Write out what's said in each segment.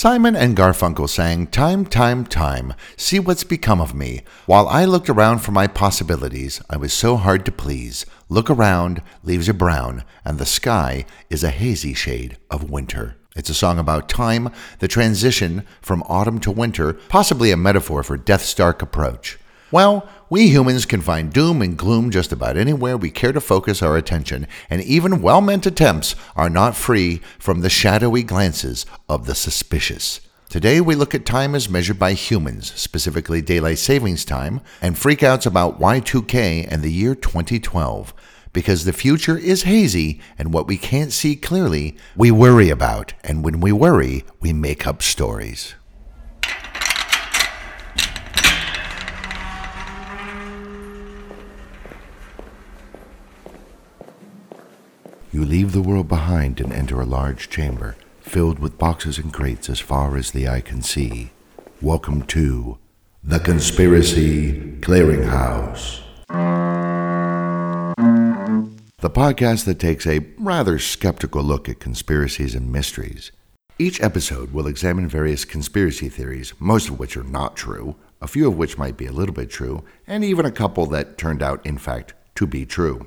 Simon and Garfunkel sang Time, Time, Time, See What's Become of Me. While I looked around for my possibilities, I was so hard to please. Look around, leaves are brown, and the sky is a hazy shade of winter. It's a song about time, the transition from autumn to winter, possibly a metaphor for death's dark approach. Well, we humans can find doom and gloom just about anywhere we care to focus our attention, and even well meant attempts are not free from the shadowy glances of the suspicious. Today, we look at time as measured by humans, specifically daylight savings time, and freakouts about Y2K and the year 2012. Because the future is hazy, and what we can't see clearly, we worry about, and when we worry, we make up stories. You leave the world behind and enter a large chamber filled with boxes and crates as far as the eye can see. Welcome to the Conspiracy Clearinghouse. The podcast that takes a rather skeptical look at conspiracies and mysteries. Each episode will examine various conspiracy theories, most of which are not true, a few of which might be a little bit true, and even a couple that turned out, in fact, to be true.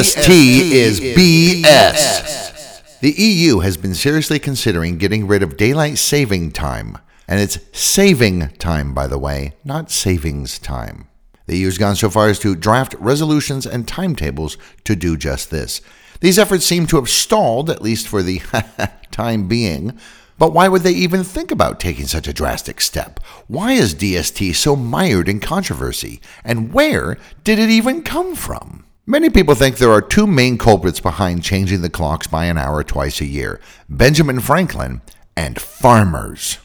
DST is BS. The EU has been seriously considering getting rid of daylight saving time. And it's saving time, by the way, not savings time. The EU has gone so far as to draft resolutions and timetables to do just this. These efforts seem to have stalled, at least for the time being. But why would they even think about taking such a drastic step? Why is DST so mired in controversy? And where did it even come from? Many people think there are two main culprits behind changing the clocks by an hour twice a year Benjamin Franklin and farmers.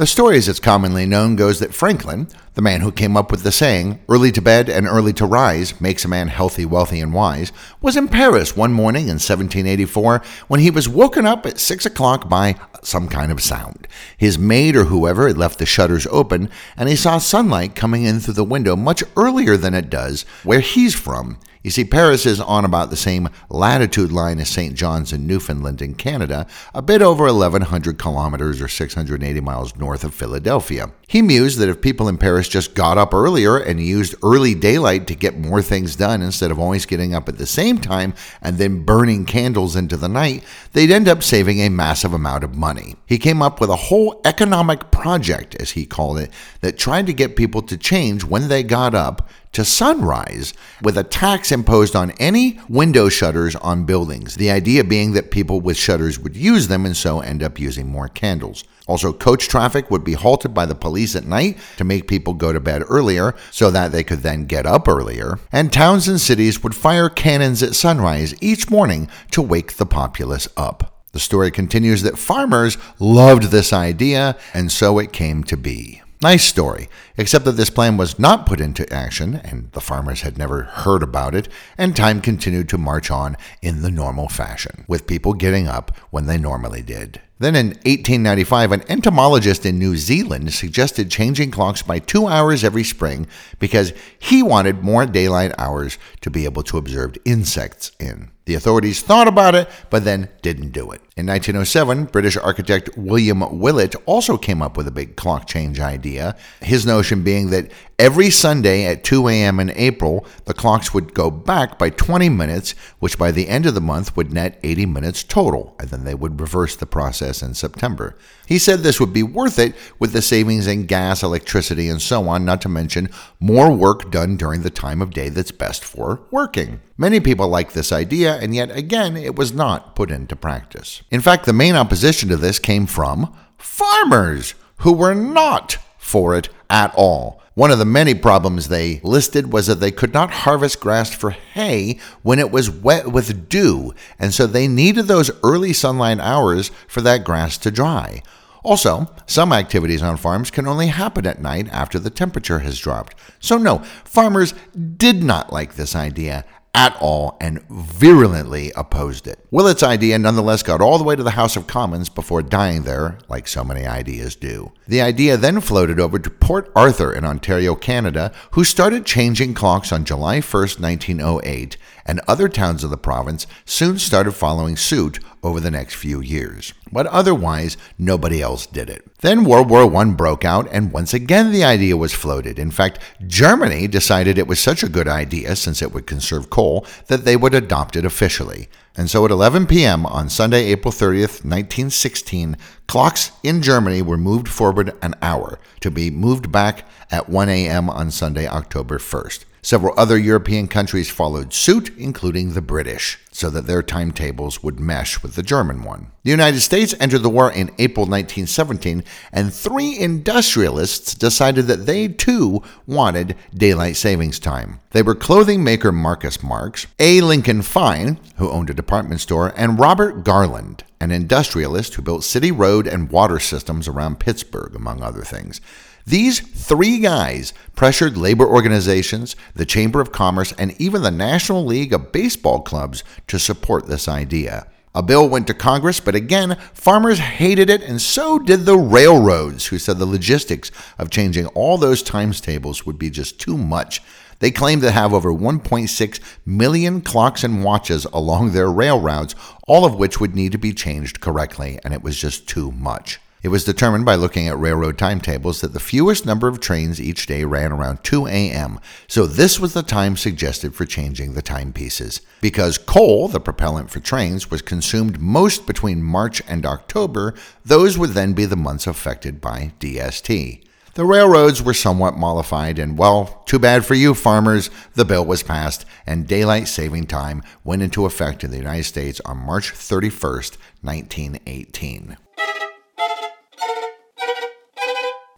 The story, as it's commonly known, goes that Franklin, the man who came up with the saying, early to bed and early to rise makes a man healthy, wealthy, and wise, was in Paris one morning in 1784 when he was woken up at 6 o'clock by some kind of sound. His maid or whoever had left the shutters open, and he saw sunlight coming in through the window much earlier than it does where he's from. You see, Paris is on about the same latitude line as St. John's in Newfoundland in Canada, a bit over 1,100 kilometers or 680 miles north of Philadelphia. He mused that if people in Paris just got up earlier and used early daylight to get more things done instead of always getting up at the same time and then burning candles into the night, they'd end up saving a massive amount of money. He came up with a whole economic project, as he called it, that tried to get people to change when they got up to sunrise with a tax imposed on any window shutters on buildings. The idea being that people with shutters would use them and so end up using more candles. Also, coach traffic would be halted by the police at night to make people go to bed earlier so that they could then get up earlier. And towns and cities would fire cannons at sunrise each morning to wake the populace up. The story continues that farmers loved this idea, and so it came to be. Nice story, except that this plan was not put into action, and the farmers had never heard about it, and time continued to march on in the normal fashion, with people getting up when they normally did. Then in 1895, an entomologist in New Zealand suggested changing clocks by two hours every spring because he wanted more daylight hours to be able to observe insects in. The authorities thought about it, but then didn't do it. In 1907, British architect William Willett also came up with a big clock change idea. His notion being that every Sunday at 2 a.m. in April, the clocks would go back by 20 minutes, which by the end of the month would net 80 minutes total, and then they would reverse the process in September. He said this would be worth it with the savings in gas, electricity, and so on, not to mention more work done during the time of day that's best for working. Many people liked this idea, and yet again, it was not put into practice. In fact, the main opposition to this came from farmers who were not for it at all. One of the many problems they listed was that they could not harvest grass for hay when it was wet with dew, and so they needed those early sunlight hours for that grass to dry. Also, some activities on farms can only happen at night after the temperature has dropped. So, no, farmers did not like this idea at all and virulently opposed it. Willett's idea nonetheless got all the way to the House of Commons before dying there, like so many ideas do. The idea then floated over to Port Arthur in Ontario, Canada, who started changing clocks on July 1, 1908, and other towns of the province soon started following suit over the next few years. But otherwise, nobody else did it. Then World War I broke out, and once again the idea was floated. In fact, Germany decided it was such a good idea, since it would conserve coal, that they would adopt it officially. And so at 11 p.m. on Sunday, April 30th, 1916, clocks in Germany were moved forward an hour to be moved back at 1 a.m. on Sunday, October 1st. Several other European countries followed suit, including the British, so that their timetables would mesh with the German one. The United States entered the war in April 1917, and three industrialists decided that they too wanted daylight savings time. They were clothing maker Marcus Marks, A. Lincoln Filene, who owned a department store, and Robert Garland, an industrialist who built city road and water systems around Pittsburgh, among other things. These three guys pressured labor organizations, the Chamber of Commerce, and even the National League of Baseball Clubs to support this idea. A bill went to Congress, but again, farmers hated it, and so did the railroads, who said the logistics of changing all those times tables would be just too much. They claimed to have over 1.6 million clocks and watches along their rail routes, all of which would need to be changed correctly, and it was just too much. It was determined by looking at railroad timetables that the fewest number of trains each day ran around 2 a.m., so this was the time suggested for changing the timepieces. Because coal, the propellant for trains, was consumed most between March and October, those would then be the months affected by DST. The railroads were somewhat mollified, and well, too bad for you, farmers, the bill was passed, and daylight saving time went into effect in the United States on March 31st, 1918.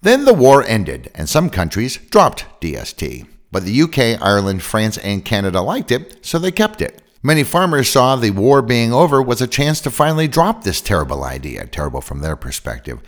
Then the war ended, and some countries dropped DST. But the UK, Ireland, France, and Canada liked it, so they kept it. Many farmers saw the war being over was a chance to finally drop this terrible idea, terrible from their perspective.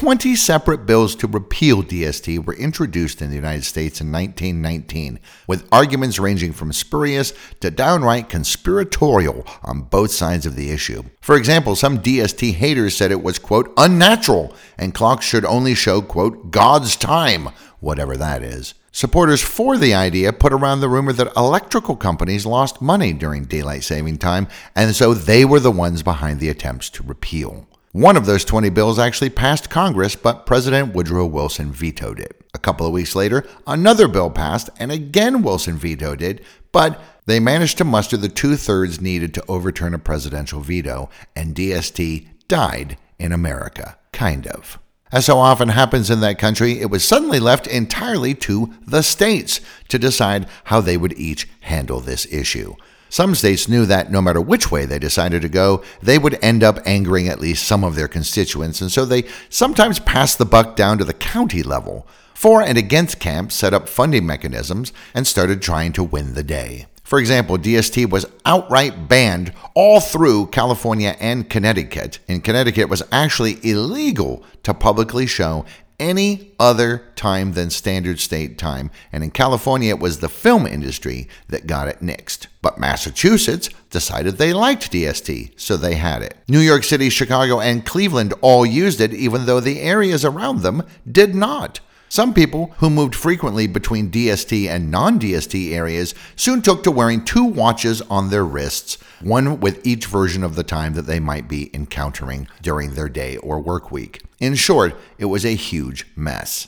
20 separate bills to repeal DST were introduced in the United States in 1919, with arguments ranging from spurious to downright conspiratorial on both sides of the issue. For example, some DST haters said it was, quote, unnatural and clocks should only show, quote, God's time, whatever that is. Supporters for the idea put around the rumor that electrical companies lost money during daylight saving time, and so they were the ones behind the attempts to repeal. One of those 20 bills actually passed Congress, but President Woodrow Wilson vetoed it. A couple of weeks later, another bill passed, and again Wilson vetoed it, but they managed to muster the two thirds needed to overturn a presidential veto, and DST died in America. Kind of. As so often happens in that country, it was suddenly left entirely to the states to decide how they would each handle this issue. Some states knew that no matter which way they decided to go, they would end up angering at least some of their constituents, and so they sometimes passed the buck down to the county level. For and against camps set up funding mechanisms and started trying to win the day. For example, DST was outright banned all through California and Connecticut. In Connecticut, it was actually illegal to publicly show any other time than standard state time, and in California it was the film industry that got it nixed. But Massachusetts decided they liked DST, so they had it. New York City, Chicago, and Cleveland all used it, even though the areas around them did not. Some people who moved frequently between DST and non DST areas soon took to wearing two watches on their wrists, one with each version of the time that they might be encountering during their day or work week. In short, it was a huge mess.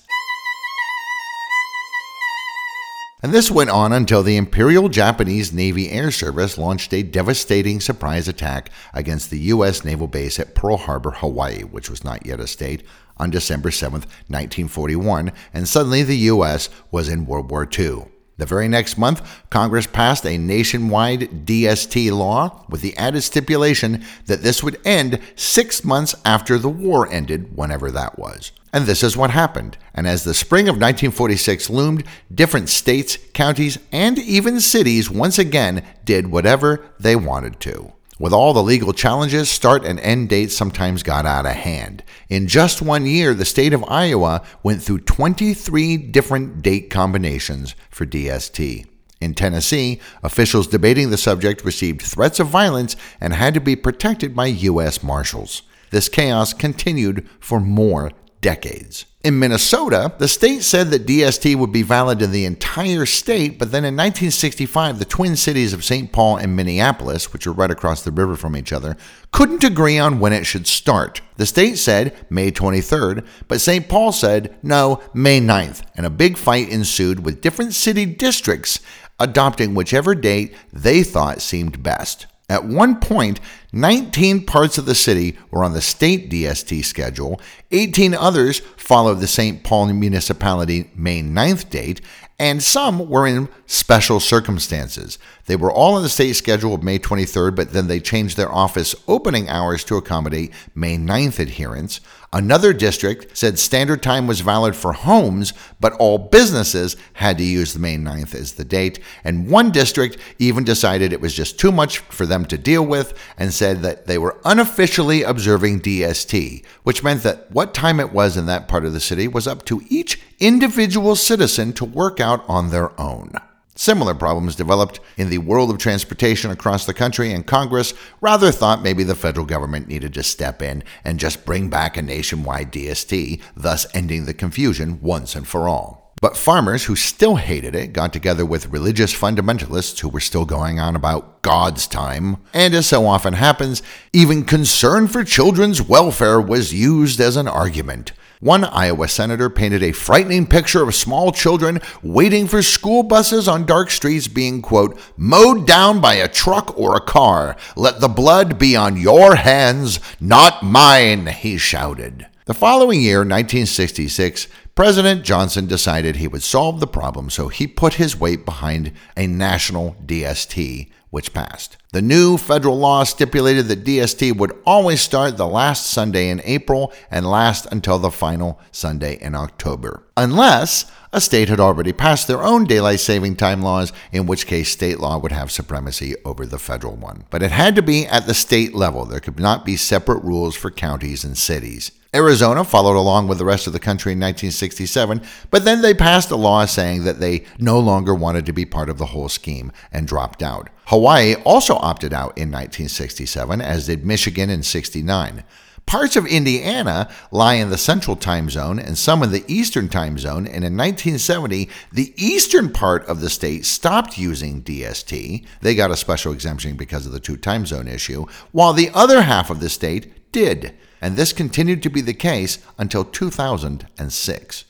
And this went on until the Imperial Japanese Navy Air Service launched a devastating surprise attack against the U.S. naval base at Pearl Harbor, Hawaii, which was not yet a state, on December 7, 1941, and suddenly the U.S. was in World War II. The very next month, Congress passed a nationwide DST law with the added stipulation that this would end six months after the war ended, whenever that was. And this is what happened. And as the spring of 1946 loomed, different states, counties, and even cities once again did whatever they wanted to. With all the legal challenges, start and end dates sometimes got out of hand. In just one year, the state of Iowa went through 23 different date combinations for DST. In Tennessee, officials debating the subject received threats of violence and had to be protected by U.S. Marshals. This chaos continued for more decades. In Minnesota, the state said that DST would be valid in the entire state, but then in 1965, the twin cities of St. Paul and Minneapolis, which are right across the river from each other, couldn't agree on when it should start. The state said May 23rd, but St. Paul said no, May 9th, and a big fight ensued with different city districts adopting whichever date they thought seemed best. At one point, 19 parts of the city were on the state DST schedule, 18 others followed the St. Paul municipality May 9th date, and some were in special circumstances. They were all on the state schedule of May 23rd, but then they changed their office opening hours to accommodate May 9th adherence. Another district said standard time was valid for homes, but all businesses had to use the May 9th as the date. And one district even decided it was just too much for them to deal with and said that they were unofficially observing DST, which meant that what time it was in that part of the city was up to each individual citizen to work out on their own. Similar problems developed in the world of transportation across the country, and Congress rather thought maybe the federal government needed to step in and just bring back a nationwide DST, thus ending the confusion once and for all. But farmers who still hated it got together with religious fundamentalists who were still going on about God's time. And as so often happens, even concern for children's welfare was used as an argument. One Iowa senator painted a frightening picture of small children waiting for school buses on dark streets being, quote, mowed down by a truck or a car. Let the blood be on your hands, not mine, he shouted. The following year, 1966, President Johnson decided he would solve the problem, so he put his weight behind a national DST which passed. The new federal law stipulated that DST would always start the last Sunday in April and last until the final Sunday in October, unless a state had already passed their own daylight saving time laws, in which case state law would have supremacy over the federal one. But it had to be at the state level. There could not be separate rules for counties and cities. Arizona followed along with the rest of the country in 1967, but then they passed a law saying that they no longer wanted to be part of the whole scheme and dropped out. Hawaii also opted out in 1967, as did Michigan in 69. Parts of Indiana lie in the central time zone and some in the eastern time zone, and in 1970, the eastern part of the state stopped using DST. They got a special exemption because of the two time zone issue, while the other half of the state did and this continued to be the case until 2006.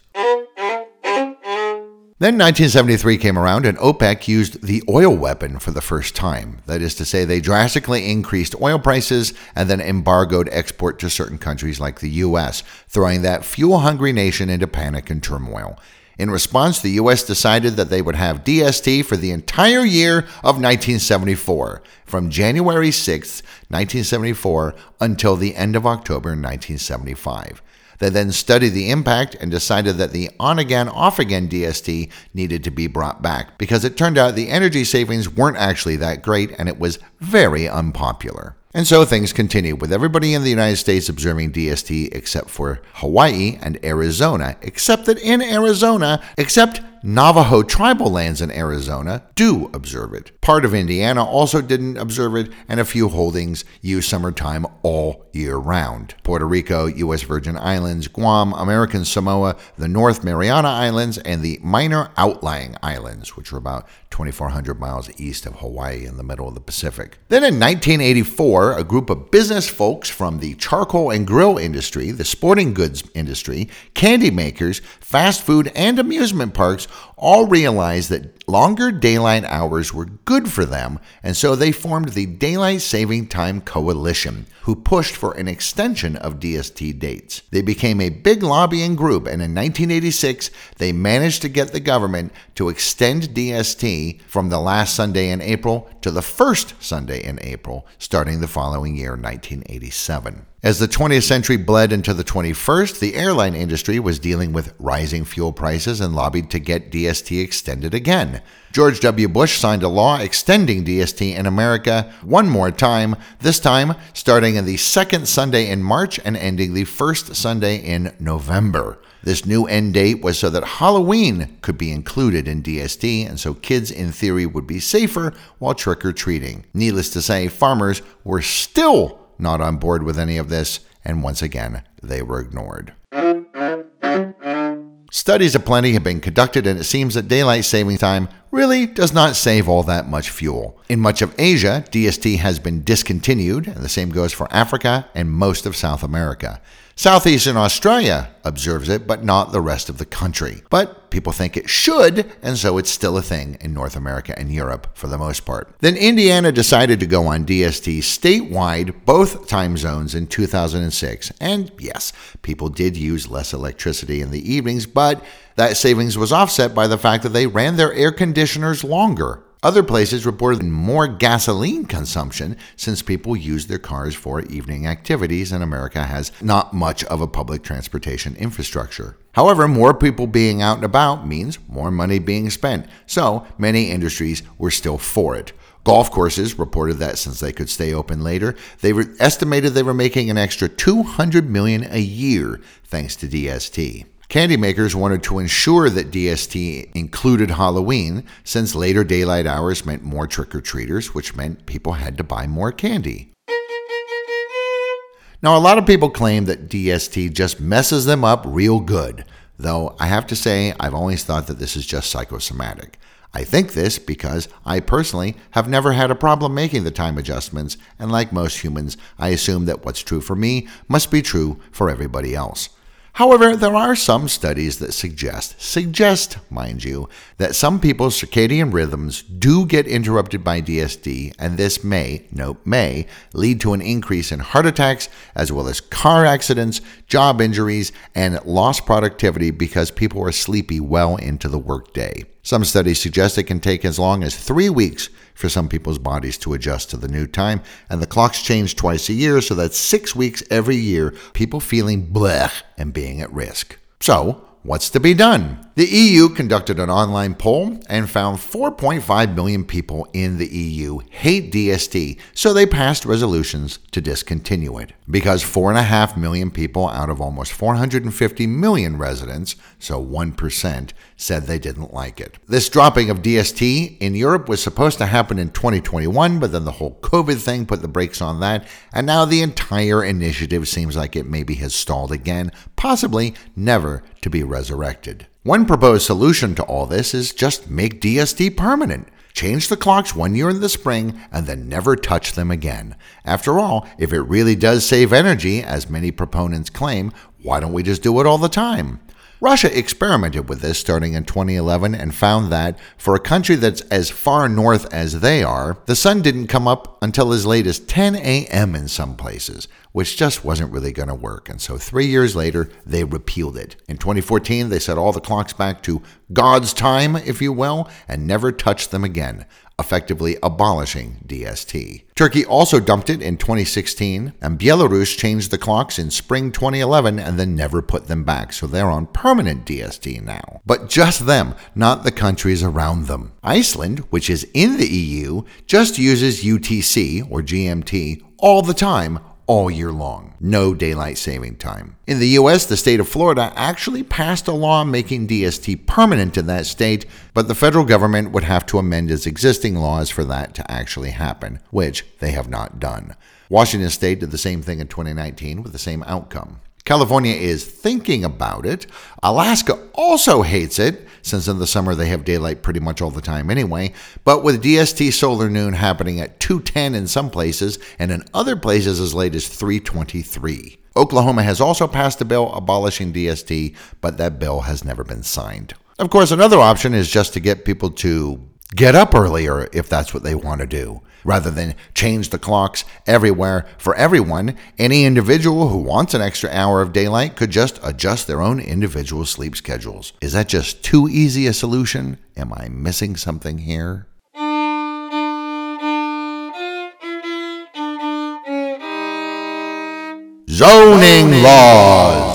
Then 1973 came around and OPEC used the oil weapon for the first time. That is to say, they drastically increased oil prices and then embargoed export to certain countries like the U.S., throwing that fuel hungry nation into panic and turmoil. In response, the U.S. decided that they would have DST for the entire year of 1974, from January 6, 1974, until the end of October 1975. They then studied the impact and decided that the on again, off again DST needed to be brought back because it turned out the energy savings weren't actually that great and it was very unpopular. And so things continue, with everybody in the United States observing DST except for Hawaii and Arizona, except that in Arizona, except Navajo tribal lands in Arizona do observe it. Part of Indiana also didn't observe it, and a few holdings use summertime all year round. Puerto Rico, U.S. Virgin Islands, Guam, American Samoa, the North Mariana Islands, and the minor outlying islands, which are about 2,400 miles east of Hawaii in the middle of the Pacific. Then in 1984, a group of business folks from the charcoal and grill industry, the sporting goods industry, candy makers, fast food, and amusement parks all realized that longer daylight hours were good for them, and so they formed the Daylight Saving Time Coalition, who pushed for an extension of DST dates. They became a big lobbying group, and in 1986, they managed to get the government to extend DST from the last Sunday in April to the first Sunday in April, starting the following year, 1987. As the 20th century bled into the 21st, the airline industry was dealing with rising fuel prices and lobbied to get DST extended again. George W. Bush signed a law extending DST in America one more time, this time starting in the second Sunday in March and ending the first Sunday in November. This new end date was so that Halloween could be included in DST, and so kids in theory would be safer while trick or treating. Needless to say, farmers were still not on board with any of this, and once again, they were ignored. Studies aplenty have been conducted, and it seems that daylight saving time really does not save all that much fuel. In much of Asia, DST has been discontinued, and the same goes for Africa and most of South America. Southeastern Australia observes it, but not the rest of the country. But people think it should, and so it's still a thing in North America and Europe for the most part. Then Indiana decided to go on DST statewide, both time zones in 2006. And yes, people did use less electricity in the evenings, but that savings was offset by the fact that they ran their air conditioners longer. Other places reported more gasoline consumption since people use their cars for evening activities, and America has not much of a public transportation infrastructure. However, more people being out and about means more money being spent, so many industries were still for it. Golf courses reported that since they could stay open later, they were estimated they were making an extra 200 million a year thanks to DST. Candy makers wanted to ensure that DST included Halloween, since later daylight hours meant more trick or treaters, which meant people had to buy more candy. Now, a lot of people claim that DST just messes them up real good, though I have to say I've always thought that this is just psychosomatic. I think this because I personally have never had a problem making the time adjustments, and like most humans, I assume that what's true for me must be true for everybody else. However, there are some studies that suggest, suggest, mind you, that some people's circadian rhythms do get interrupted by DST, and this may, note may, lead to an increase in heart attacks, as well as car accidents, job injuries, and lost productivity because people are sleepy well into the workday. Some studies suggest it can take as long as three weeks for some people's bodies to adjust to the new time, and the clocks change twice a year, so that's six weeks every year, people feeling blech and being at risk. So, What's to be done? The EU conducted an online poll and found 4.5 million people in the EU hate DST, so they passed resolutions to discontinue it. Because 4.5 million people out of almost 450 million residents, so 1%, said they didn't like it. This dropping of DST in Europe was supposed to happen in 2021, but then the whole COVID thing put the brakes on that, and now the entire initiative seems like it maybe has stalled again, possibly never to be resurrected. One proposed solution to all this is just make DST permanent. Change the clocks one year in the spring and then never touch them again. After all, if it really does save energy, as many proponents claim, why don't we just do it all the time? Russia experimented with this starting in 2011 and found that, for a country that's as far north as they are, the sun didn't come up until as late as 10 a.m. in some places, which just wasn't really going to work. And so three years later, they repealed it. In 2014, they set all the clocks back to God's time, if you will, and never touched them again effectively abolishing DST. Turkey also dumped it in 2016, and Belarus changed the clocks in spring 2011 and then never put them back, so they're on permanent DST now. But just them, not the countries around them. Iceland, which is in the EU, just uses UTC or GMT all the time all year long. No daylight saving time. In the US, the state of Florida actually passed a law making DST permanent in that state, but the federal government would have to amend its existing laws for that to actually happen, which they have not done. Washington state did the same thing in 2019 with the same outcome. California is thinking about it. Alaska also hates it, since in the summer they have daylight pretty much all the time anyway. But with DST solar noon happening at 210 in some places and in other places as late as 323. Oklahoma has also passed a bill abolishing DST, but that bill has never been signed. Of course, another option is just to get people to get up earlier if that's what they want to do. Rather than change the clocks everywhere for everyone, any individual who wants an extra hour of daylight could just adjust their own individual sleep schedules. Is that just too easy a solution? Am I missing something here? Zoning laws.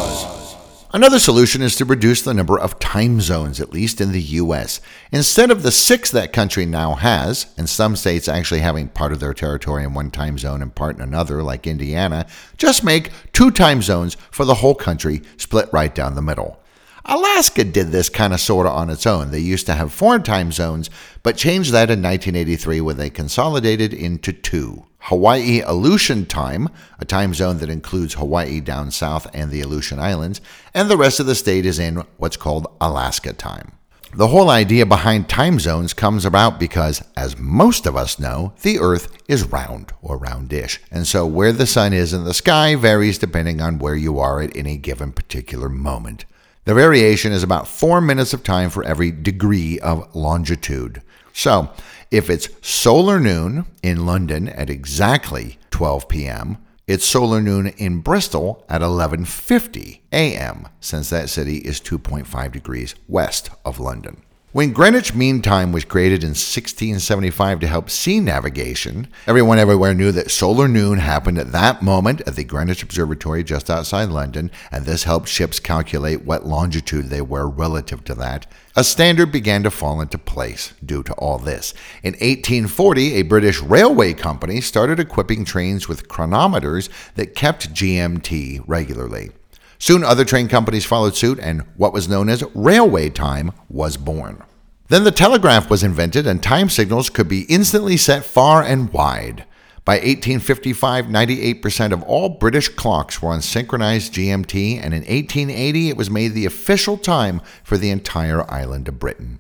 Another solution is to reduce the number of time zones, at least in the U.S. Instead of the six that country now has, and some states actually having part of their territory in one time zone and part in another, like Indiana, just make two time zones for the whole country, split right down the middle. Alaska did this kind of sort of on its own. They used to have four time zones, but changed that in 1983 when they consolidated into two. Hawaii Aleutian Time, a time zone that includes Hawaii down south and the Aleutian Islands, and the rest of the state is in what's called Alaska Time. The whole idea behind time zones comes about because, as most of us know, the Earth is round or roundish, and so where the sun is in the sky varies depending on where you are at any given particular moment. The variation is about four minutes of time for every degree of longitude. So, if it's solar noon in London at exactly 12 p.m., it's solar noon in Bristol at 11:50 a.m. since that city is 2.5 degrees west of London. When Greenwich Mean Time was created in 1675 to help sea navigation, everyone everywhere knew that solar noon happened at that moment at the Greenwich Observatory just outside London, and this helped ships calculate what longitude they were relative to that. A standard began to fall into place due to all this. In 1840, a British railway company started equipping trains with chronometers that kept GMT regularly. Soon other train companies followed suit, and what was known as railway time was born. Then the telegraph was invented, and time signals could be instantly set far and wide. By 1855, 98% of all British clocks were on synchronized GMT, and in 1880 it was made the official time for the entire island of Britain.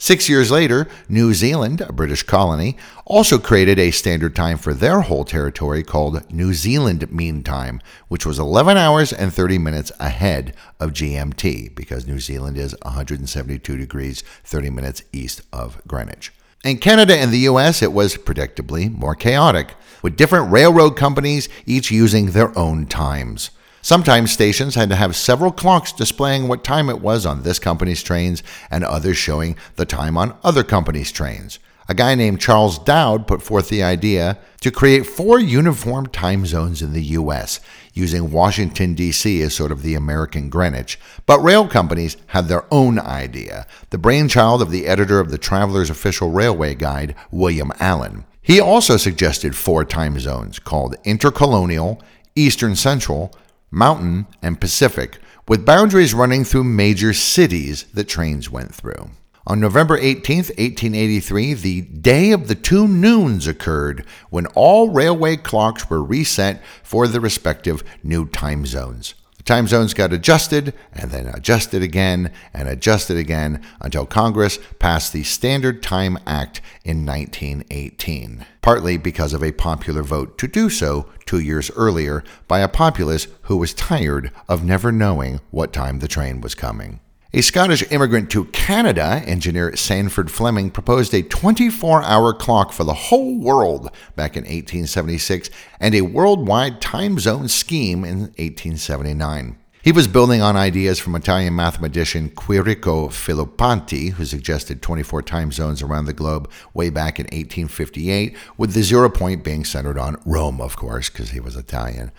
Six years later, New Zealand, a British colony, also created a standard time for their whole territory called New Zealand Mean Time, which was 11 hours and 30 minutes ahead of GMT because New Zealand is 172 degrees 30 minutes east of Greenwich. In Canada and the US, it was predictably more chaotic, with different railroad companies each using their own times. Sometimes stations had to have several clocks displaying what time it was on this company's trains and others showing the time on other companies' trains. A guy named Charles Dowd put forth the idea to create four uniform time zones in the U.S., using Washington, D.C. as sort of the American Greenwich. But rail companies had their own idea, the brainchild of the editor of the Traveler's Official Railway Guide, William Allen. He also suggested four time zones called Intercolonial, Eastern Central, Mountain, and Pacific, with boundaries running through major cities that trains went through. On November 18, 1883, the day of the two noons occurred when all railway clocks were reset for the respective new time zones time zones got adjusted and then adjusted again and adjusted again until Congress passed the Standard Time Act in 1918, partly because of a popular vote to do so two years earlier by a populace who was tired of never knowing what time the train was coming. A Scottish immigrant to Canada, engineer Sandford Fleming, proposed a 24 hour clock for the whole world back in 1876 and a worldwide time zone scheme in 1879. He was building on ideas from Italian mathematician Quirico Filopanti, who suggested 24 time zones around the globe way back in 1858, with the zero point being centered on Rome, of course, because he was Italian.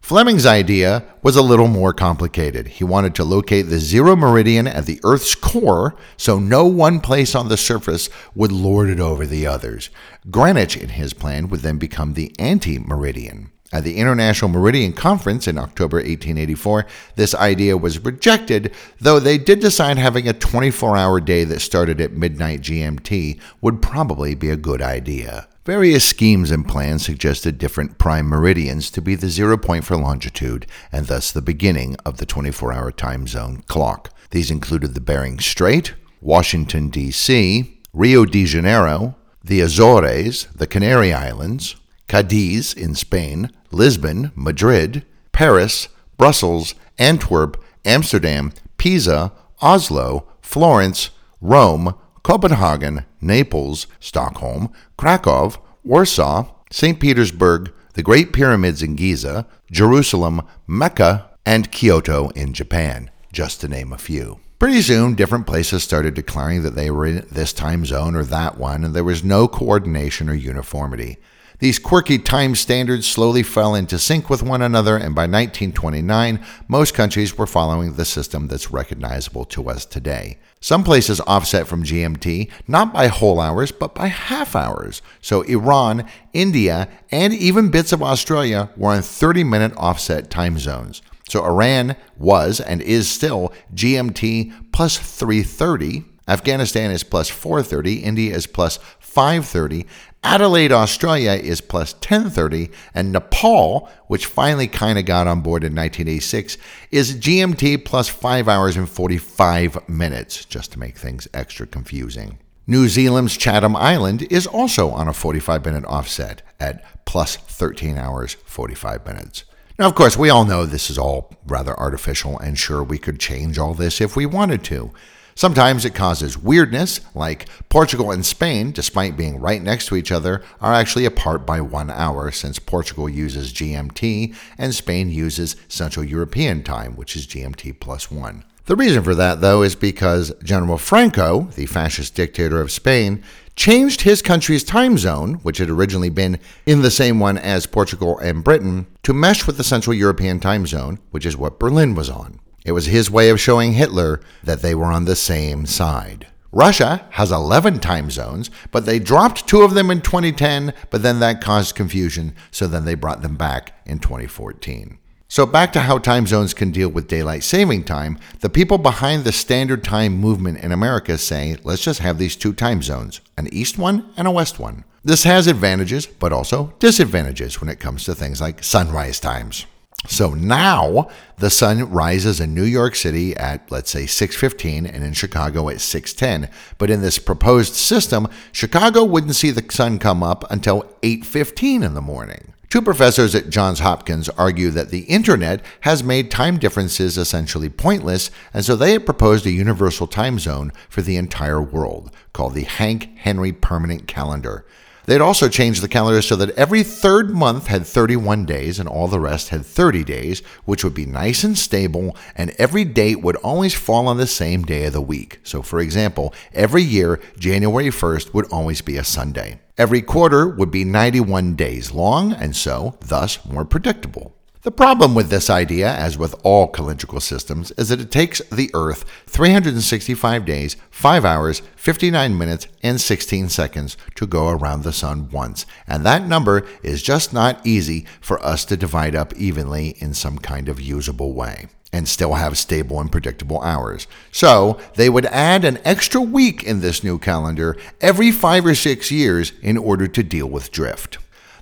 Fleming's idea was a little more complicated. He wanted to locate the zero meridian at the Earth's core so no one place on the surface would lord it over the others. Greenwich, in his plan, would then become the anti meridian. At the International Meridian Conference in October 1884, this idea was rejected, though they did decide having a 24 hour day that started at midnight GMT would probably be a good idea. Various schemes and plans suggested different prime meridians to be the zero point for longitude and thus the beginning of the 24 hour time zone clock. These included the Bering Strait, Washington, D.C., Rio de Janeiro, the Azores, the Canary Islands, Cadiz in Spain, Lisbon, Madrid, Paris, Brussels, Antwerp, Amsterdam, Pisa, Oslo, Florence, Rome, Copenhagen, Naples, Stockholm, Krakow, Warsaw, St. Petersburg, the Great Pyramids in Giza, Jerusalem, Mecca, and Kyoto in Japan, just to name a few. Pretty soon, different places started declaring that they were in this time zone or that one, and there was no coordination or uniformity. These quirky time standards slowly fell into sync with one another, and by 1929, most countries were following the system that's recognizable to us today. Some places offset from GMT not by whole hours, but by half hours. So Iran, India, and even bits of Australia were on 30 minute offset time zones. So Iran was and is still GMT plus 330. Afghanistan is plus 430. India is plus 530. Adelaide, Australia is plus 1030, and Nepal, which finally kind of got on board in 1986, is GMT plus 5 hours and 45 minutes, just to make things extra confusing. New Zealand's Chatham Island is also on a 45 minute offset at plus 13 hours 45 minutes. Now, of course, we all know this is all rather artificial, and sure, we could change all this if we wanted to. Sometimes it causes weirdness, like Portugal and Spain, despite being right next to each other, are actually apart by one hour since Portugal uses GMT and Spain uses Central European Time, which is GMT plus one. The reason for that, though, is because General Franco, the fascist dictator of Spain, changed his country's time zone, which had originally been in the same one as Portugal and Britain, to mesh with the Central European time zone, which is what Berlin was on. It was his way of showing Hitler that they were on the same side. Russia has 11 time zones, but they dropped two of them in 2010, but then that caused confusion, so then they brought them back in 2014. So, back to how time zones can deal with daylight saving time, the people behind the standard time movement in America say, let's just have these two time zones, an east one and a west one. This has advantages, but also disadvantages when it comes to things like sunrise times. So now the sun rises in New York City at let's say 6:15 and in Chicago at 6:10. But in this proposed system, Chicago wouldn't see the sun come up until 8:15 in the morning. Two professors at Johns Hopkins argue that the internet has made time differences essentially pointless, and so they have proposed a universal time zone for the entire world called the Hanke-Henry Permanent Calendar. They'd also changed the calendar so that every third month had 31 days and all the rest had 30 days, which would be nice and stable, and every date would always fall on the same day of the week. So, for example, every year, January 1st would always be a Sunday. Every quarter would be 91 days long, and so, thus, more predictable. The problem with this idea, as with all calendrical systems, is that it takes the Earth 365 days, 5 hours, 59 minutes, and 16 seconds to go around the Sun once. And that number is just not easy for us to divide up evenly in some kind of usable way and still have stable and predictable hours. So they would add an extra week in this new calendar every five or six years in order to deal with drift.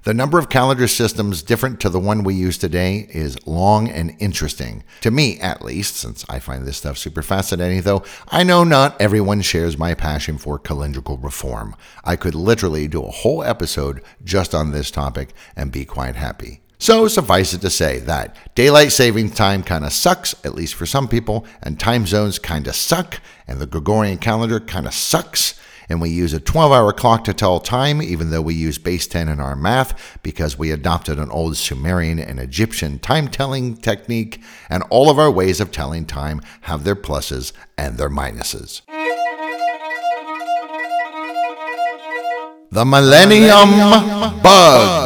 The number of calendar systems different to the one we use today is long and interesting. To me, at least, since I find this stuff super fascinating, though, I know not everyone shares my passion for calendrical reform. I could literally do a whole episode just on this topic and be quite happy. So, suffice it to say that daylight saving time kind of sucks, at least for some people, and time zones kind of suck, and the Gregorian calendar kind of sucks and we use a 12 hour clock to tell time, even though we use base 10 in our math because we adopted an old Sumerian and Egyptian time telling technique, and all of our ways of telling time have their pluses and their minuses. The Millennium Bug.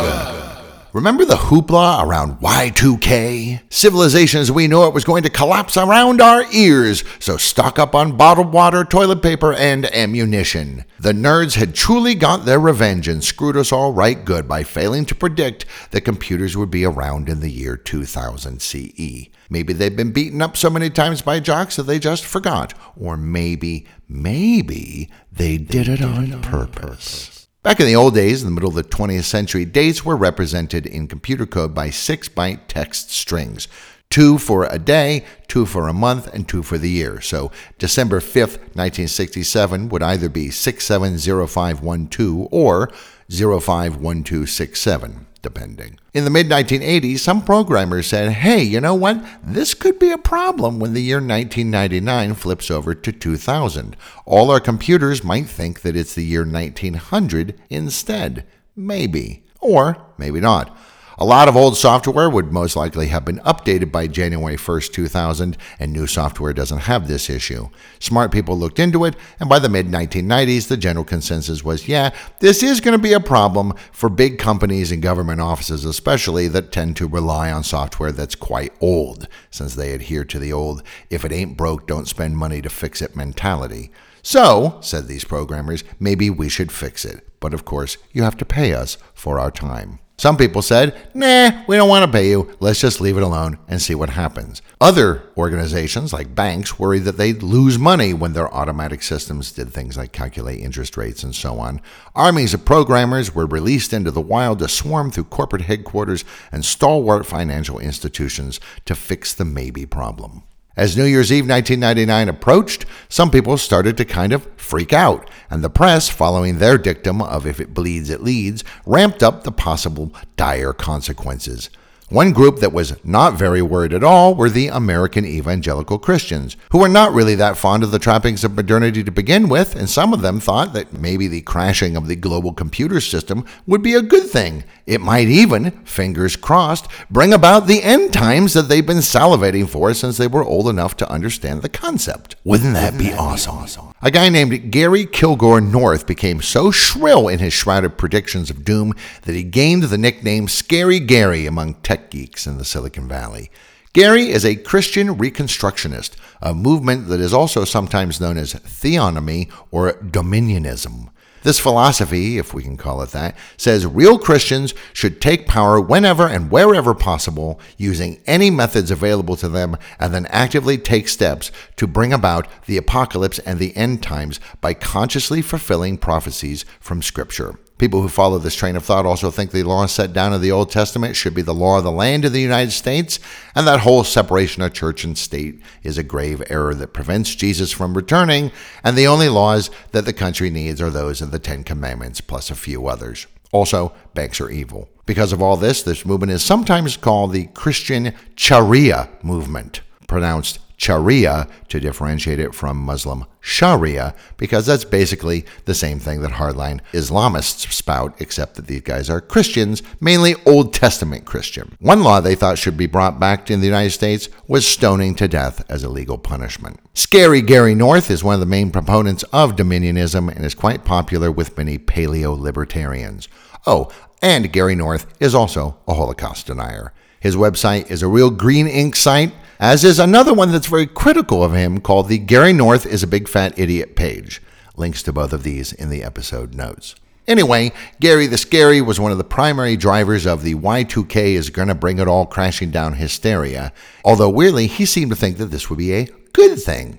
Remember the hoopla around Y2K? Civilization as we know it was going to collapse around our ears, so stock up on bottled water, toilet paper, and ammunition. The nerds had truly got their revenge and screwed us all right good by failing to predict that computers would be around in the year 2000 CE. Maybe they've been beaten up so many times by jocks that they just forgot. Or maybe, maybe they did it on purpose. Back in the old days, in the middle of the 20th century, dates were represented in computer code by six byte text strings two for a day, two for a month, and two for the year. So December 5th, 1967 would either be 670512 or 051267 depending. In the mid 1980s, some programmers said, hey, you know what? This could be a problem when the year 1999 flips over to 2000. All our computers might think that it's the year 1900 instead. Maybe. Or maybe not. A lot of old software would most likely have been updated by January 1st, 2000, and new software doesn't have this issue. Smart people looked into it, and by the mid 1990s, the general consensus was yeah, this is going to be a problem for big companies and government offices, especially that tend to rely on software that's quite old, since they adhere to the old if it ain't broke, don't spend money to fix it mentality. So, said these programmers, maybe we should fix it. But of course, you have to pay us for our time. Some people said, nah, we don't want to pay you. Let's just leave it alone and see what happens. Other organizations, like banks, worried that they'd lose money when their automatic systems did things like calculate interest rates and so on. Armies of programmers were released into the wild to swarm through corporate headquarters and stalwart financial institutions to fix the maybe problem. As New Year's Eve 1999 approached, some people started to kind of freak out, and the press, following their dictum of if it bleeds, it leads, ramped up the possible dire consequences. One group that was not very worried at all were the American evangelical Christians, who were not really that fond of the trappings of modernity to begin with, and some of them thought that maybe the crashing of the global computer system would be a good thing. It might even, fingers crossed, bring about the end times that they've been salivating for since they were old enough to understand the concept. Wouldn't that be awesome? A guy named Gary Kilgore North became so shrill in his shrouded predictions of doom that he gained the nickname Scary Gary among tech geeks in the Silicon Valley. Gary is a Christian Reconstructionist, a movement that is also sometimes known as theonomy or dominionism. This philosophy, if we can call it that, says real Christians should take power whenever and wherever possible, using any methods available to them, and then actively take steps to bring about the apocalypse and the end times by consciously fulfilling prophecies from Scripture. People who follow this train of thought also think the law set down in the Old Testament should be the law of the land of the United States, and that whole separation of church and state is a grave error that prevents Jesus from returning, and the only laws that the country needs are those of the Ten Commandments plus a few others. Also, banks are evil. Because of all this, this movement is sometimes called the Christian Sharia movement, pronounced Sharia to differentiate it from Muslim Sharia, because that's basically the same thing that hardline Islamists spout, except that these guys are Christians, mainly Old Testament Christian. One law they thought should be brought back in the United States was stoning to death as a legal punishment. Scary Gary North is one of the main proponents of dominionism and is quite popular with many paleo libertarians. Oh, and Gary North is also a Holocaust denier. His website is a real green ink site as is another one that's very critical of him called the Gary North is a Big Fat Idiot page. Links to both of these in the episode notes. Anyway, Gary the Scary was one of the primary drivers of the Y2K is to bring it all crashing down hysteria, although weirdly, he seemed to think that this would be a good thing.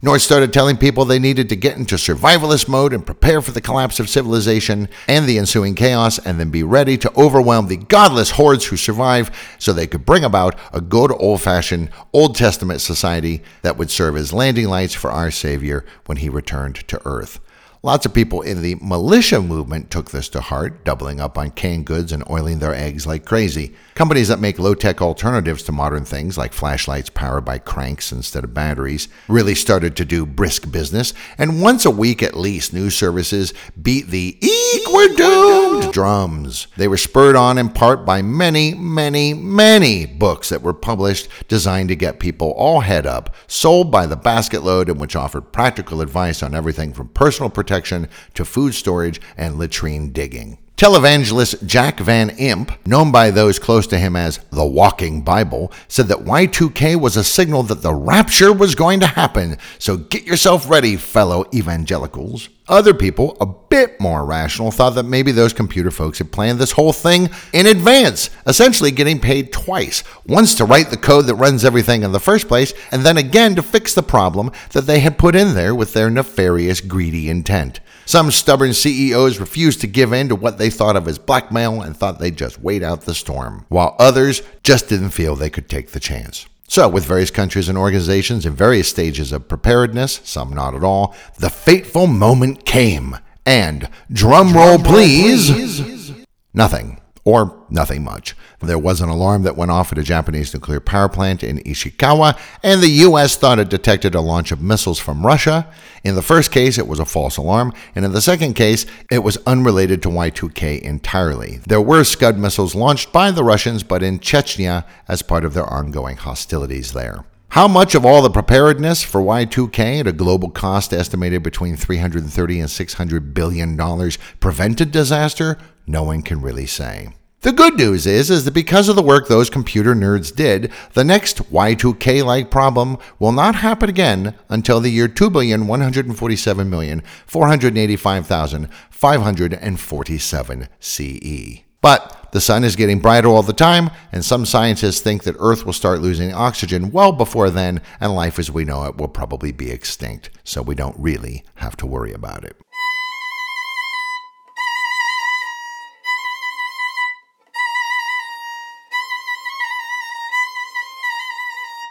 North started telling people they needed to get into survivalist mode and prepare for the collapse of civilization and the ensuing chaos, and then be ready to overwhelm the godless hordes who survive so they could bring about a good old fashioned Old Testament society that would serve as landing lights for our Savior when he returned to earth. Lots of people in the militia movement took this to heart, doubling up on canned goods and oiling their eggs like crazy. Companies that make low tech alternatives to modern things, like flashlights powered by cranks instead of batteries, really started to do brisk business. And once a week at least, news services beat the Eek, we're doomed drums. They were spurred on in part by many, many, many books that were published designed to get people all head up, sold by the basket load, and which offered practical advice on everything from personal protection protection to food storage and latrine digging. Televangelist Jack Van Impe, known by those close to him as the Walking Bible, said that Y2K was a signal that the rapture was going to happen, so get yourself ready, fellow evangelicals. Other people, a bit more rational, thought that maybe those computer folks had planned this whole thing in advance, essentially getting paid twice once to write the code that runs everything in the first place, and then again to fix the problem that they had put in there with their nefarious, greedy intent. Some stubborn CEOs refused to give in to what they thought of as blackmail and thought they'd just wait out the storm, while others just didn't feel they could take the chance. So, with various countries and organizations in various stages of preparedness, some not at all, the fateful moment came. And, drum roll please, nothing or nothing much. There was an alarm that went off at a Japanese nuclear power plant in Ishikawa, and the U.S. thought it detected a launch of missiles from Russia. In the first case, it was a false alarm, and in the second case, it was unrelated to Y2K entirely. There were Scud missiles launched by the Russians, but in Chechnya as part of their ongoing hostilities there. How much of all the preparedness for Y2K at a global cost estimated between 330 and 600 billion dollars prevented disaster? No one can really say. The good news is, is that because of the work those computer nerds did, the next Y2K like problem will not happen again until the year 2,147,485,547 CE. But the sun is getting brighter all the time, and some scientists think that Earth will start losing oxygen well before then, and life as we know it will probably be extinct, so we don't really have to worry about it.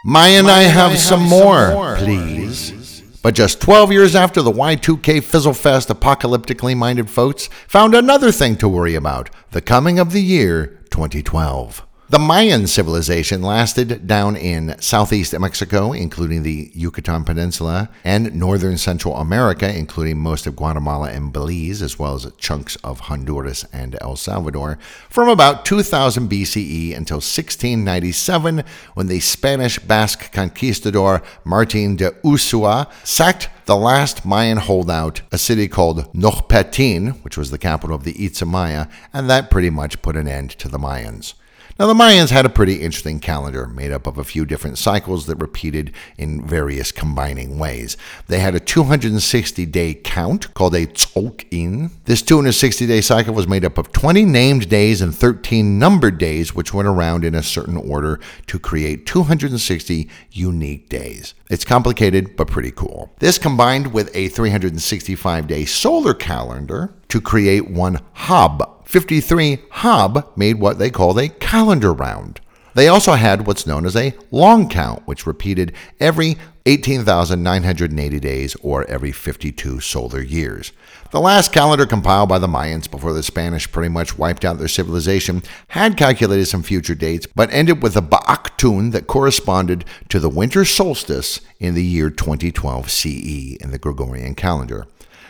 Maya and I have, have some, some more, more, please. But just 12 years after the Y2K Fizzlefest apocalyptically minded folks found another thing to worry about the coming of the year 2012. The Mayan civilization lasted down in southeast Mexico, including the Yucatan Peninsula, and northern Central America, including most of Guatemala and Belize, as well as chunks of Honduras and El Salvador, from about 2000 BCE until 1697, when the Spanish Basque conquistador Martin de Ursua sacked the last Mayan holdout, a city called Nojpetén, which was the capital of the Itza Maya, and that pretty much put an end to the Mayans. Now, the Mayans had a pretty interesting calendar made up of a few different cycles that repeated in various combining ways. They had a 260 day count called a tzolk'in. This 260 day cycle was made up of 20 named days and 13 numbered days, which went around in a certain order to create 260 unique days. It's complicated, but pretty cool. This combined with a 365 day solar calendar to create one Haab 53 Haab made what they called a calendar round. They also had what's known as a long count, which repeated every 18,980 days or every 52 solar years. The last calendar compiled by the Mayans before the Spanish pretty much wiped out their civilization had calculated some future dates, but ended with a Ba'aktun that corresponded to the winter solstice in the year 2012 CE in the Gregorian calendar.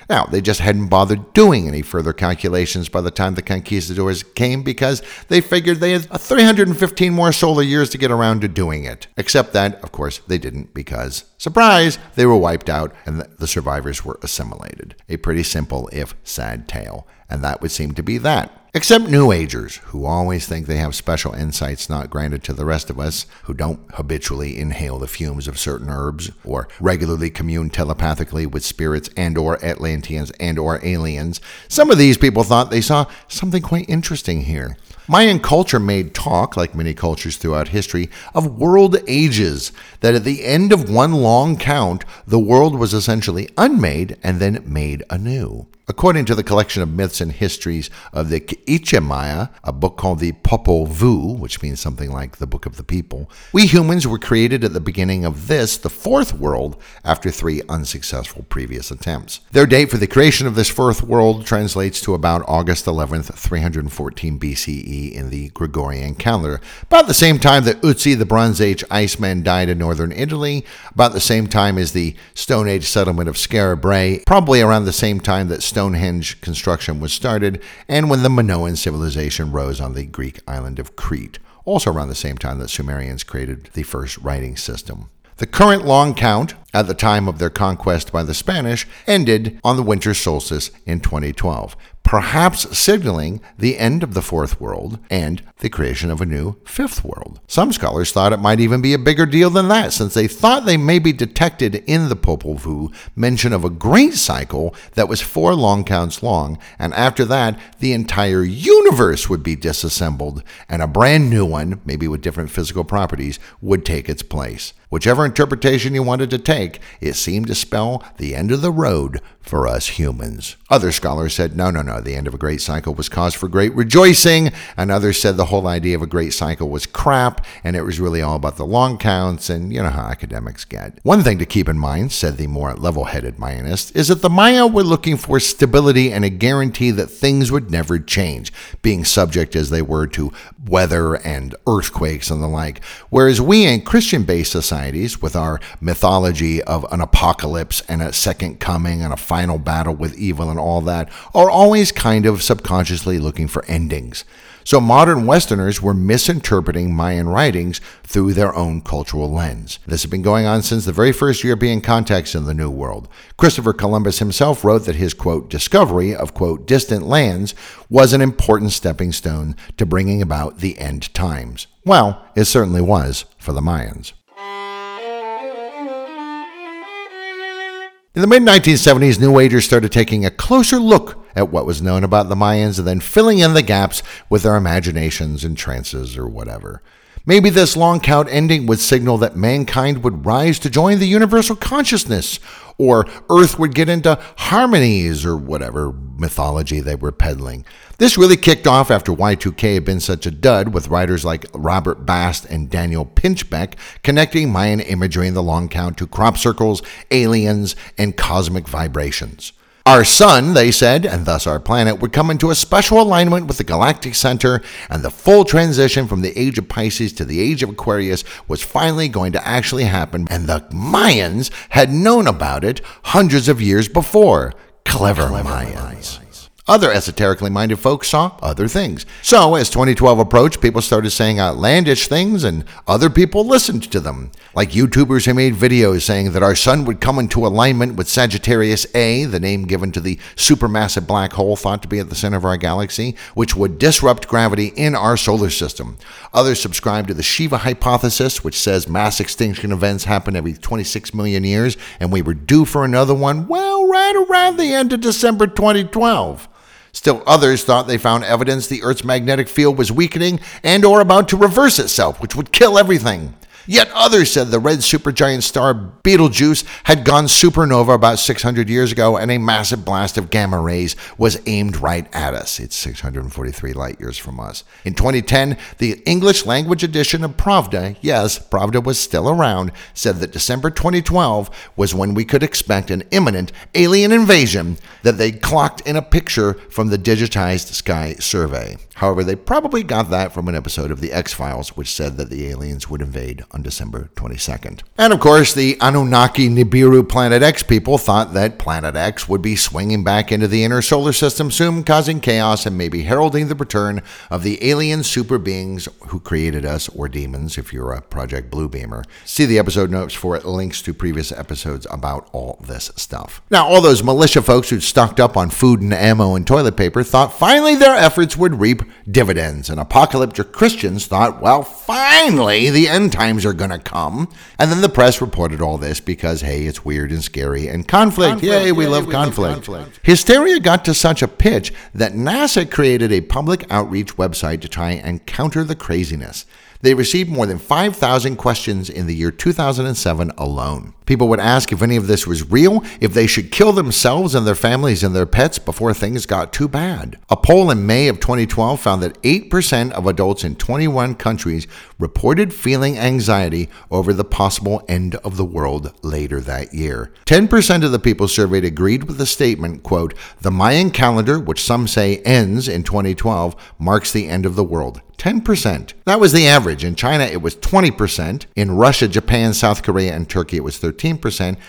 Now, they just hadn't bothered doing any further calculations by the time the conquistadors came because they figured they had 315 more solar years to get around to doing it. Except that, of course, they didn't because, surprise, they were wiped out and the survivors were assimilated. A pretty simple, if sad tale. And that would seem to be that. Except New Agers, who always think they have special insights not granted to the rest of us, who don't habitually inhale the fumes of certain herbs, or regularly commune telepathically with spirits and or Atlanteans and or aliens. Some of these people thought they saw something quite interesting here. Mayan culture made talk, like many cultures throughout history, of world ages, that at the end of one long count, the world was essentially unmade and then made anew. According to the collection of myths and histories of the K'iche' Maya, a book called the Popol Vuh, which means something like the Book of the People, we humans were created at the beginning of this, the fourth world, after three unsuccessful previous attempts. Their date for the creation of this fourth world translates to about August 11th, 314 BCE in the Gregorian calendar, about the same time that Ötzi, the Bronze Age Iceman, died in northern Italy, about the same time as the Stone Age settlement of Skara Brae, probably around the same time that Stonehenge construction was started and when the Minoan civilization rose on the Greek island of Crete, also around the same time that Sumerians created the first writing system. The current long count, at the time of their conquest by the Spanish, ended on the winter solstice in 2012, perhaps signaling the end of the fourth world and the creation of a new fifth world. Some scholars thought it might even be a bigger deal than that, since they thought they may be detected in the Popol Vuh mention of a great cycle that was four long counts long, and after that, the entire universe would be disassembled, and a brand new one, maybe with different physical properties, would take its place. Whichever interpretation you wanted to take, it seemed to spell the end of the road for us humans. Other scholars said, no, no, no, the end of a great cycle was cause for great rejoicing. And others said the whole idea of a great cycle was crap and it was really all about the long counts and you know how academics get. One thing to keep in mind, said the more level headed Mayanist, is that the Maya were looking for stability and a guarantee that things would never change, being subject as they were to weather and earthquakes and the like. Whereas we in Christian based societies, with our mythology of an apocalypse and a second coming and a final battle with evil and all that, are always kind of subconsciously looking for endings. So modern Westerners were misinterpreting Mayan writings through their own cultural lens. This has been going on since the very first European contacts in the New World. Christopher Columbus himself wrote that his, quote, discovery of, quote, distant lands was an important stepping stone to bringing about the end times. Well, it certainly was for the Mayans. In the mid 1970s, New Agers started taking a closer look at what was known about the Mayans and then filling in the gaps with their imaginations and trances or whatever. Maybe this long count ending would signal that mankind would rise to join the universal consciousness, or Earth would get into harmonies, or whatever mythology they were peddling. This really kicked off after Y2K had been such a dud, with writers like Robert Bast and Daniel Pinchbeck connecting Mayan imagery in the long count to crop circles, aliens, and cosmic vibrations. Our sun, they said, and thus our planet, would come into a special alignment with the galactic center, and the full transition from the age of Pisces to the age of Aquarius was finally going to actually happen, and the Mayans had known about it hundreds of years before. Clever, Clever Mayans. Mayans. Other esoterically minded folks saw other things. So, as 2012 approached, people started saying outlandish things, and other people listened to them. Like YouTubers who made videos saying that our sun would come into alignment with Sagittarius A, the name given to the supermassive black hole thought to be at the center of our galaxy, which would disrupt gravity in our solar system. Others subscribed to the Shiva hypothesis, which says mass extinction events happen every 26 million years, and we were due for another one, well, right around the end of December 2012. Still others thought they found evidence the Earth's magnetic field was weakening and or about to reverse itself, which would kill everything. Yet others said the red supergiant star Betelgeuse had gone supernova about 600 years ago and a massive blast of gamma rays was aimed right at us. It's 643 light years from us. In 2010, the English language edition of Pravda, yes, Pravda was still around, said that December 2012 was when we could expect an imminent alien invasion that they clocked in a picture from the digitized sky survey. However, they probably got that from an episode of The X Files, which said that the aliens would invade on December 22nd. And of course, the Anunnaki Nibiru Planet X people thought that Planet X would be swinging back into the inner solar system soon, causing chaos and maybe heralding the return of the alien super beings who created us, or demons if you're a Project Bluebeamer. See the episode notes for links to previous episodes about all this stuff. Now, all those militia folks who'd stocked up on food and ammo and toilet paper thought finally their efforts would reap dividends. And apocalyptic Christians thought, well, finally, the end times are going to come. And then the press reported all this because, hey, it's weird and scary and conflict. conflict. Yay, we, yay, love, we conflict. love conflict. Hysteria got to such a pitch that NASA created a public outreach website to try and counter the craziness. They received more than 5,000 questions in the year 2007 alone. People would ask if any of this was real, if they should kill themselves and their families and their pets before things got too bad. A poll in May of 2012 found that 8% of adults in 21 countries reported feeling anxiety over the possible end of the world later that year. 10% of the people surveyed agreed with the statement, quote, "The Mayan calendar, which some say ends in 2012, marks the end of the world." 10%. That was the average. In China, it was 20%. In Russia, Japan, South Korea, and Turkey, it was 13%.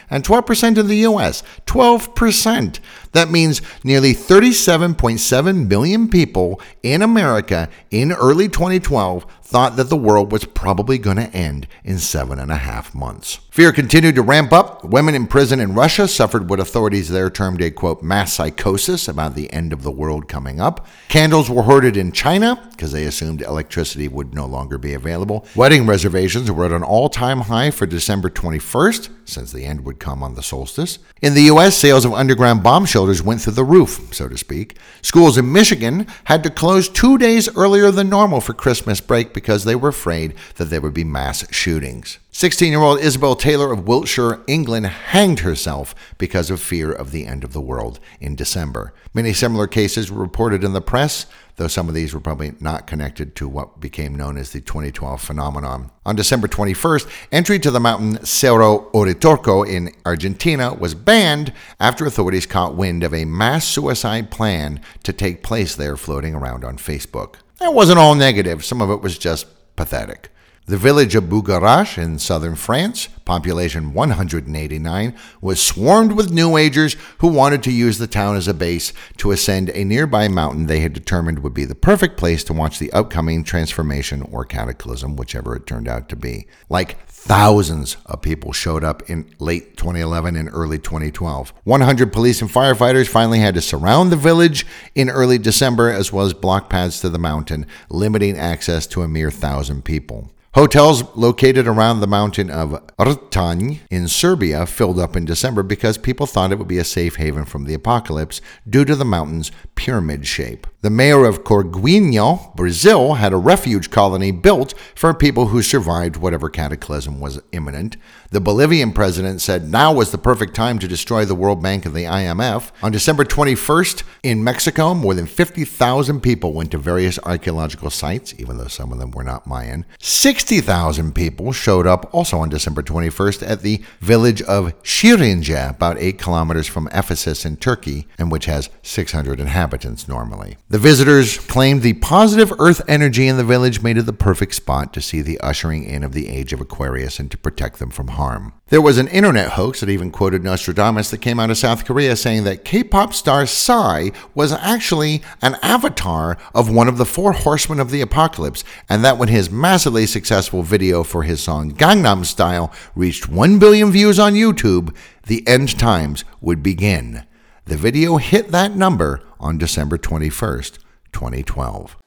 And 12% in the US. 12%. That means nearly 37.7 million people in America in early 2012 thought that the world was probably going to end in seven and a half months. Fear continued to ramp up. Women in prison in Russia suffered what authorities there termed a quote mass psychosis about the end of the world coming up. Candles were hoarded in China because they assumed electricity would no longer be available. Wedding reservations were at an all time high for December 21st, since the end would come on the solstice. In the U.S., sales of underground bomb shelters went through the roof, so to speak. Schools in Michigan had to close two days earlier than normal for Christmas break because they were afraid that there would be mass shootings. 16 year old Isabel Taylor of Wiltshire, England, hanged herself because of fear of the end of the world in December. Many similar cases were reported in the press, though some of these were probably not connected to what became known as the 2012 phenomenon. On December 21st, entry to the mountain Cerro Uritorco in Argentina was banned after authorities caught wind of a mass suicide plan to take place there floating around on Facebook. It wasn't all negative, some of it was just pathetic. The village of Bugarach in southern France, population 189, was swarmed with New Agers who wanted to use the town as a base to ascend a nearby mountain they had determined would be the perfect place to watch the upcoming transformation or cataclysm, whichever it turned out to be. Like Thousands of people showed up in late 2011 and early 2012. 100 police and firefighters finally had to surround the village in early December, as well as block paths to the mountain, limiting access to a mere thousand people. Hotels located around the mountain of Rtanj in Serbia filled up in December because people thought it would be a safe haven from the apocalypse due to the mountain's pyramid shape. The mayor of Corguinho, Brazil, had a refuge colony built for people who survived whatever cataclysm was imminent. The Bolivian president said now was the perfect time to destroy the World Bank and the IMF. On December 21st, in Mexico, more than 50,000 people went to various archaeological sites, even though some of them were not Mayan. 60,000 people showed up also on December 21st at the village of Şirince, about 8 kilometers from Ephesus in Turkey, and which has 600 inhabitants normally. The visitors claimed the positive earth energy in the village made it the perfect spot to see the ushering in of the age of Aquarius and to protect them from harm. There was an internet hoax that even quoted Nostradamus that came out of South Korea saying that K pop star Psy was actually an avatar of one of the four horsemen of the apocalypse, and that when his massively successful video for his song Gangnam Style reached 1 billion views on YouTube, the end times would begin. The video hit that number on December 21st, 2012.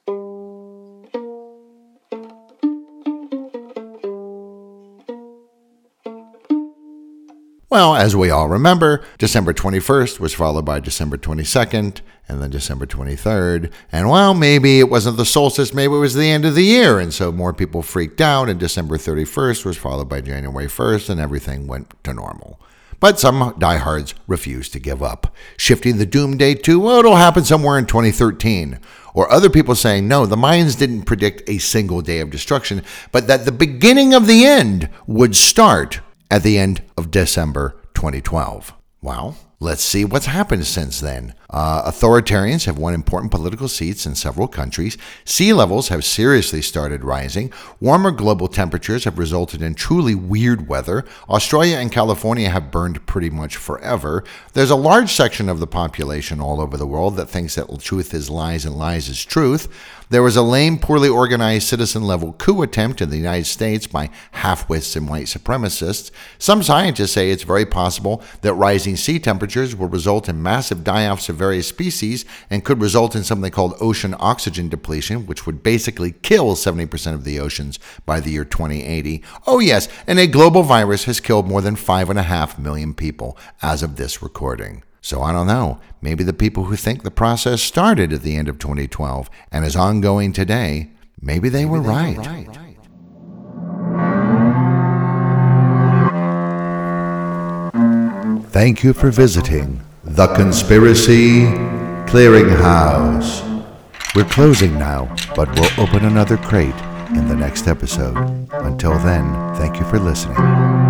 Well, as we all remember, December 21st was followed by December 22nd and then December 23rd. And well, maybe it wasn't the solstice, maybe it was the end of the year. And so more people freaked out, and December 31st was followed by January 1st, and everything went to normal. But some diehards refuse to give up, shifting the doom date to, well, it'll happen somewhere in 2013. Or other people saying, no, the Mayans didn't predict a single day of destruction, but that the beginning of the end would start at the end of December 2012. Well, let's see what's happened since then. Uh, authoritarians have won important political seats in several countries. Sea levels have seriously started rising. Warmer global temperatures have resulted in truly weird weather. Australia and California have burned pretty much forever. There's a large section of the population all over the world that thinks that truth is lies and lies is truth. There was a lame, poorly organized citizen level coup attempt in the United States by half wits and white supremacists. Some scientists say it's very possible that rising sea temperatures will result in massive die offs of various species and could result in something called ocean oxygen depletion, which would basically kill 70% of the oceans by the year 2080. Oh, yes, and a global virus has killed more than 5.5 million people as of this recording. So I don't know. Maybe the people who think the process started at the end of 2012 and is ongoing today, maybe they, maybe were, they right. were right. Thank you for visiting the Conspiracy Clearinghouse. We're closing now, but we'll open another crate in the next episode. Until then, thank you for listening.